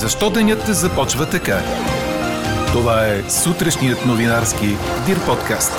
Защо денят започва така? Това е сутрешният новинарски Дир подкаст.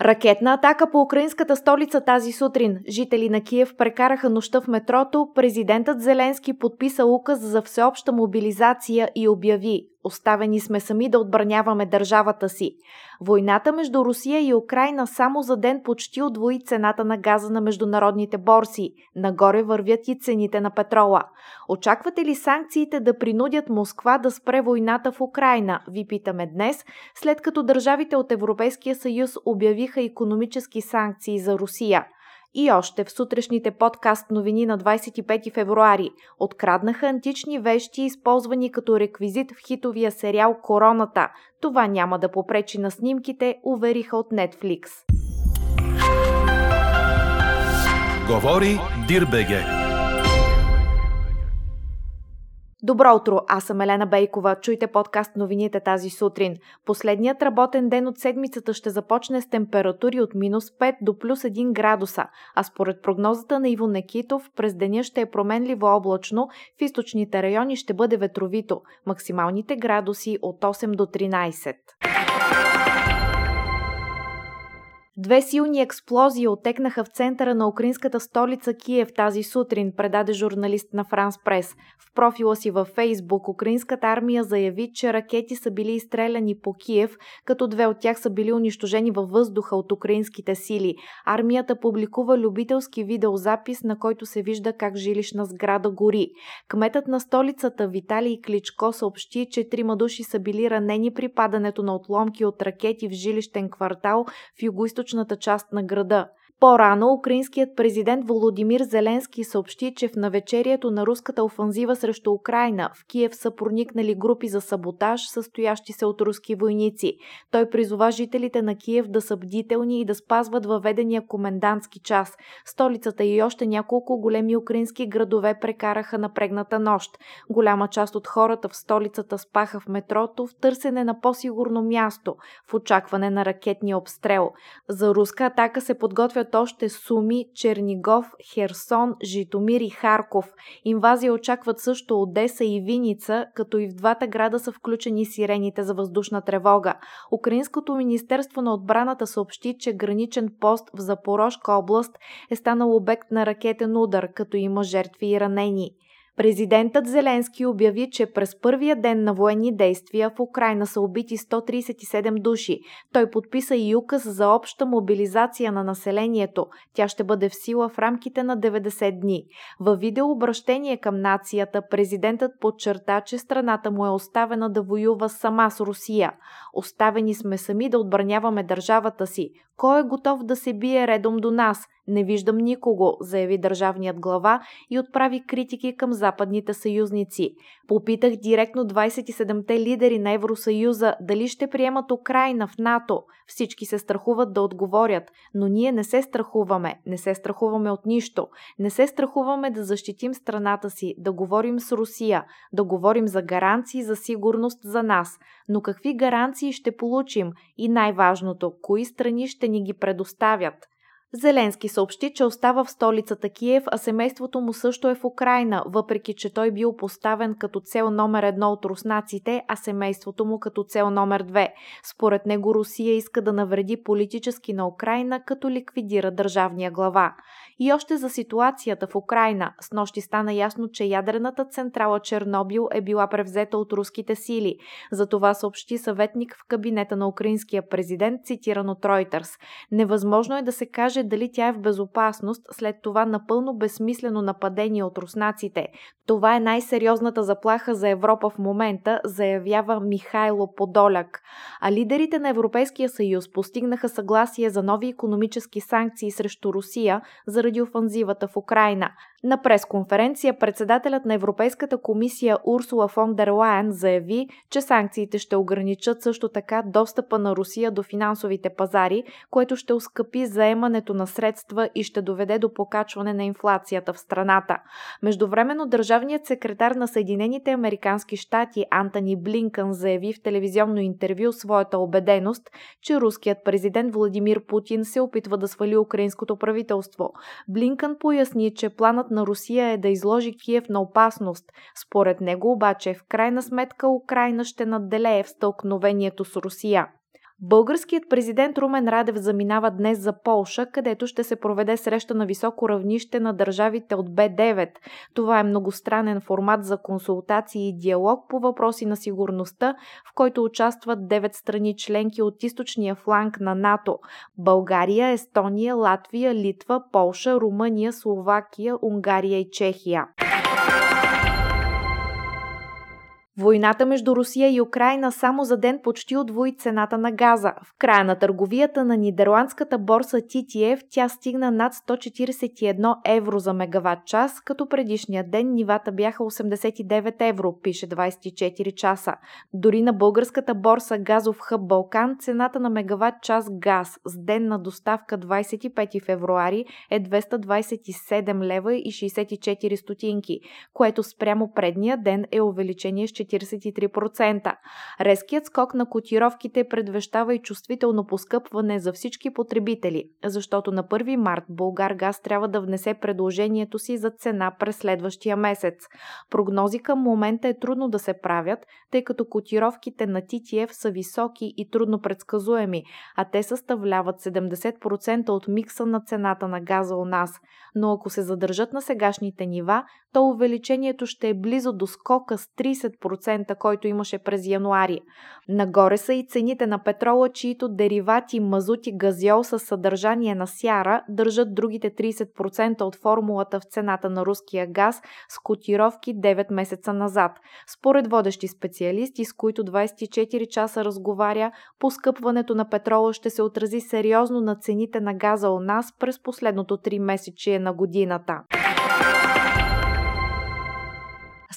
Ракетна атака по украинската столица тази сутрин. Жители на Киев прекараха нощта в метрото. Президентът Зеленски подписа указ за всеобща мобилизация и обяви Оставени сме сами да отбраняваме държавата си. Войната между Русия и Украина само за ден почти отвои цената на газа на международните борси. Нагоре вървят и цените на петрола. Очаквате ли санкциите да принудят Москва да спре войната в Украина? Ви питаме днес, след като държавите от Европейския съюз обявиха економически санкции за Русия. И още в сутрешните подкаст новини на 25 февруари откраднаха антични вещи, използвани като реквизит в хитовия сериал Короната. Това няма да попречи на снимките, увериха от Netflix. Говори Дирбеге. Добро утро, аз съм Елена Бейкова. Чуйте подкаст новините тази сутрин. Последният работен ден от седмицата ще започне с температури от минус 5 до плюс 1 градуса, а според прогнозата на Иво Некитов през деня ще е променливо облачно, в източните райони ще бъде ветровито, максималните градуси от 8 до 13. Две силни експлозии отекнаха в центъра на украинската столица Киев тази сутрин, предаде журналист на Франс Прес. В профила си във Фейсбук украинската армия заяви, че ракети са били изстреляни по Киев, като две от тях са били унищожени във въздуха от украинските сили. Армията публикува любителски видеозапис, на който се вижда как жилищна сграда гори. Кметът на столицата Виталий Кличко съобщи, че трима души са били ранени при падането на отломки от ракети в жилищен квартал в юго източната част на града. По-рано украинският президент Володимир Зеленски съобщи, че в навечерието на руската офанзива срещу Украина в Киев са проникнали групи за саботаж, състоящи се от руски войници. Той призова жителите на Киев да са бдителни и да спазват въведения комендантски час. Столицата и още няколко големи украински градове прекараха напрегната нощ. Голяма част от хората в столицата спаха в метрото в търсене на по-сигурно място, в очакване на ракетния обстрел. За руска атака се подготвят очакват още Суми, Чернигов, Херсон, Житомир и Харков. Инвазия очакват също Одеса и Виница, като и в двата града са включени сирените за въздушна тревога. Украинското министерство на отбраната съобщи, че граничен пост в Запорожка област е станал обект на ракетен удар, като има жертви и ранени. Президентът Зеленски обяви, че през първия ден на военни действия в Украина са убити 137 души. Той подписа и указ за обща мобилизация на населението. Тя ще бъде в сила в рамките на 90 дни. Във видеообращение към нацията президентът подчерта, че страната му е оставена да воюва сама с Русия. Оставени сме сами да отбраняваме държавата си. Кой е готов да се бие редом до нас? Не виждам никого, заяви държавният глава и отправи критики към западните съюзници. Попитах директно 27-те лидери на Евросъюза дали ще приемат Украина в НАТО. Всички се страхуват да отговорят, но ние не се страхуваме, не се страхуваме от нищо. Не се страхуваме да защитим страната си, да говорим с Русия, да говорим за гаранции за сигурност за нас. Но какви гаранции ще получим? И най-важното, кои страни ще ни ги предоставят? Зеленски съобщи, че остава в столицата Киев, а семейството му също е в Украина, въпреки че той бил поставен като цел номер едно от руснаците, а семейството му като цел номер две. Според него Русия иска да навреди политически на Украина, като ликвидира държавния глава. И още за ситуацията в Украина. С нощи стана ясно, че ядрената централа Чернобил е била превзета от руските сили. За това съобщи съветник в кабинета на украинския президент, цитиран от Reuters. Невъзможно е да се каже дали тя е в безопасност след това напълно безсмислено нападение от руснаците. Това е най-сериозната заплаха за Европа в момента, заявява Михайло Подоляк. А лидерите на Европейския съюз постигнаха съгласие за нови економически санкции срещу Русия заради офанзивата в Украина. На пресконференция председателят на Европейската комисия Урсула фон дер Лайен заяви, че санкциите ще ограничат също така достъпа на Русия до финансовите пазари, което ще ускъпи заемането на средства и ще доведе до покачване на инфлацията в страната. Междувременно Държавният секретар на Съединените Американски щати Антони Блинкън заяви в телевизионно интервю своята убеденост, че руският президент Владимир Путин се опитва да свали украинското правителство. Блинкън поясни, че планът на Русия е да изложи Киев на опасност. Според него обаче в крайна сметка Украина ще надделее в стълкновението с Русия. Българският президент Румен Радев заминава днес за Полша, където ще се проведе среща на високо равнище на държавите от Б9. Това е многостранен формат за консултации и диалог по въпроси на сигурността, в който участват 9 страни членки от източния фланг на НАТО – България, Естония, Латвия, Литва, Полша, Румъния, Словакия, Унгария и Чехия. Войната между Русия и Украина само за ден почти удвои цената на газа. В края на търговията на нидерландската борса TTF тя стигна над 141 евро за мегаватт час, като предишния ден нивата бяха 89 евро, пише 24 часа. Дори на българската борса Газов хъб Балкан цената на мегаватт час газ с денна доставка 25 февруари е 227 лева и 64 стотинки, което спрямо предния ден е увеличение с 43%. Резкият скок на котировките предвещава и чувствително поскъпване за всички потребители, защото на 1 март Българ Газ трябва да внесе предложението си за цена през следващия месец. Прогнози към момента е трудно да се правят, тъй като котировките на TTF са високи и трудно предсказуеми, а те съставляват 70% от микса на цената на газа у нас. Но ако се задържат на сегашните нива, то увеличението ще е близо до скока с 30%, 10%, който имаше през януари. Нагоре са и цените на петрола, чието деривати мазут и газиол с съдържание на сяра държат другите 30% от формулата в цената на руския газ с котировки 9 месеца назад. Според водещи специалисти, с които 24 часа разговаря, поскъпването на петрола ще се отрази сериозно на цените на газа у нас през последното 3 месечие на годината.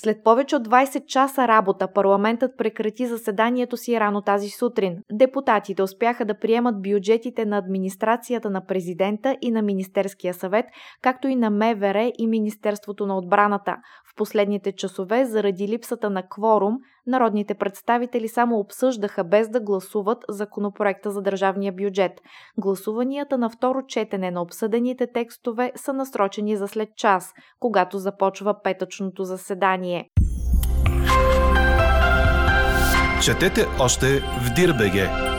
След повече от 20 часа работа парламентът прекрати заседанието си рано тази сутрин. Депутатите успяха да приемат бюджетите на администрацията на президента и на Министерския съвет, както и на МВР и Министерството на отбраната. В последните часове, заради липсата на кворум, народните представители само обсъждаха без да гласуват законопроекта за държавния бюджет. Гласуванията на второ четене на обсъдените текстове са насрочени за след час, когато започва петъчното заседание. Четете още в Дирбеге!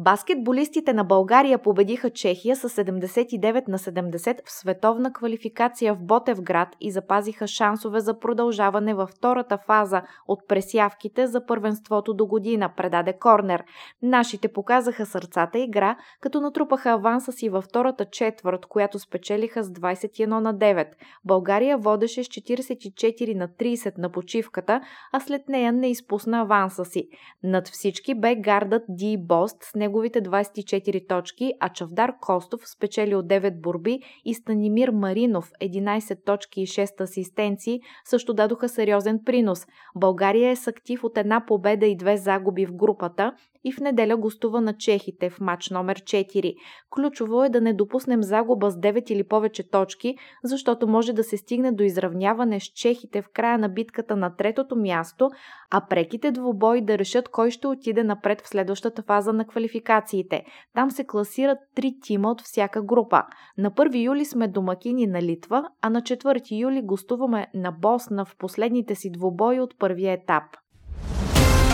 Баскетболистите на България победиха Чехия с 79 на 70 в световна квалификация в Ботевград и запазиха шансове за продължаване във втората фаза от пресявките за първенството до година, предаде Корнер. Нашите показаха сърцата игра, като натрупаха аванса си във втората четвърт, която спечелиха с 21 на 9. България водеше с 44 на 30 на почивката, а след нея не изпусна аванса си. Над всички бе гардът Ди Бост с неговите 24 точки, а Чавдар Костов спечелил 9 борби и Станимир Маринов 11 точки и 6 асистенции също дадоха сериозен принос. България е с актив от една победа и две загуби в групата и в неделя гостува на чехите в матч номер 4. Ключово е да не допуснем загуба с 9 или повече точки, защото може да се стигне до изравняване с чехите в края на битката на третото място, а преките двубои да решат кой ще отиде напред в следващата фаза на квалификациите. Там се класират три тима от всяка група. На 1 юли сме домакини на Литва, а на 4 юли гостуваме на Босна в последните си двубои от първия етап.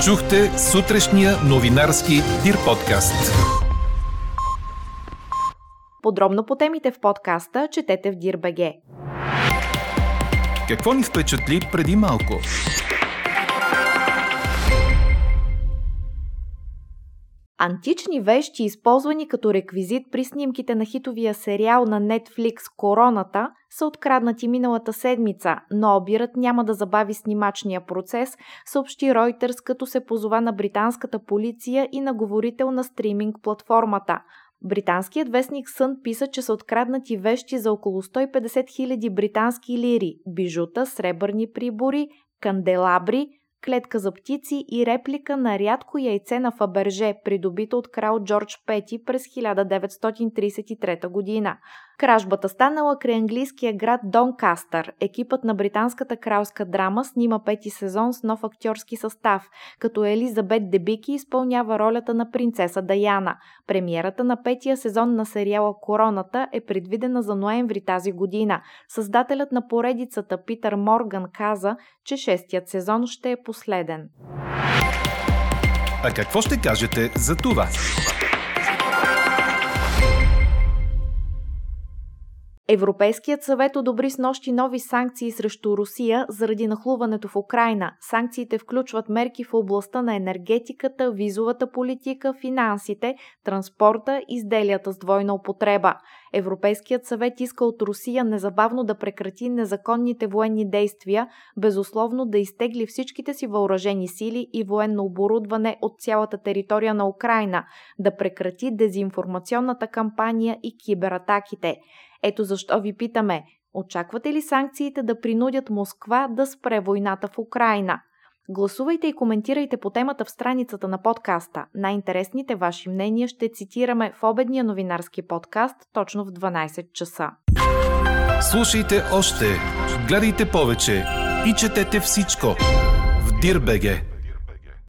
Чухте сутрешния новинарски Дир подкаст. Подробно по темите в подкаста четете в Дир.бг. Какво ни впечатли преди малко? Антични вещи, използвани като реквизит при снимките на хитовия сериал на Netflix Короната, са откраднати миналата седмица, но обирът няма да забави снимачния процес, съобщи Reuters, като се позова на британската полиция и на говорител на стриминг платформата. Британският вестник Сън писа, че са откраднати вещи за около 150 000 британски лири, бижута, сребърни прибори, канделабри, клетка за птици и реплика на рядко яйце на Фаберже, придобито от крал Джордж Пети през 1933 година. Кражбата станала край английския град Донкастър. Екипът на британската кралска драма снима пети сезон с нов актьорски състав, като Елизабет Дебики изпълнява ролята на принцеса Даяна. Премиерата на петия сезон на сериала Короната е предвидена за ноември тази година. Създателят на поредицата Питър Морган каза, че шестият сезон ще е последен. А какво ще кажете за това? Европейският съвет одобри с нощи нови санкции срещу Русия заради нахлуването в Украина. Санкциите включват мерки в областта на енергетиката, визовата политика, финансите, транспорта, изделията с двойна употреба. Европейският съвет иска от Русия незабавно да прекрати незаконните военни действия, безусловно да изтегли всичките си въоръжени сили и военно оборудване от цялата територия на Украина, да прекрати дезинформационната кампания и кибератаките. Ето защо ви питаме, очаквате ли санкциите да принудят Москва да спре войната в Украина? Гласувайте и коментирайте по темата в страницата на подкаста. Най-интересните ваши мнения ще цитираме в обедния новинарски подкаст точно в 12 часа. Слушайте още, гледайте повече и четете всичко в Дирбеге.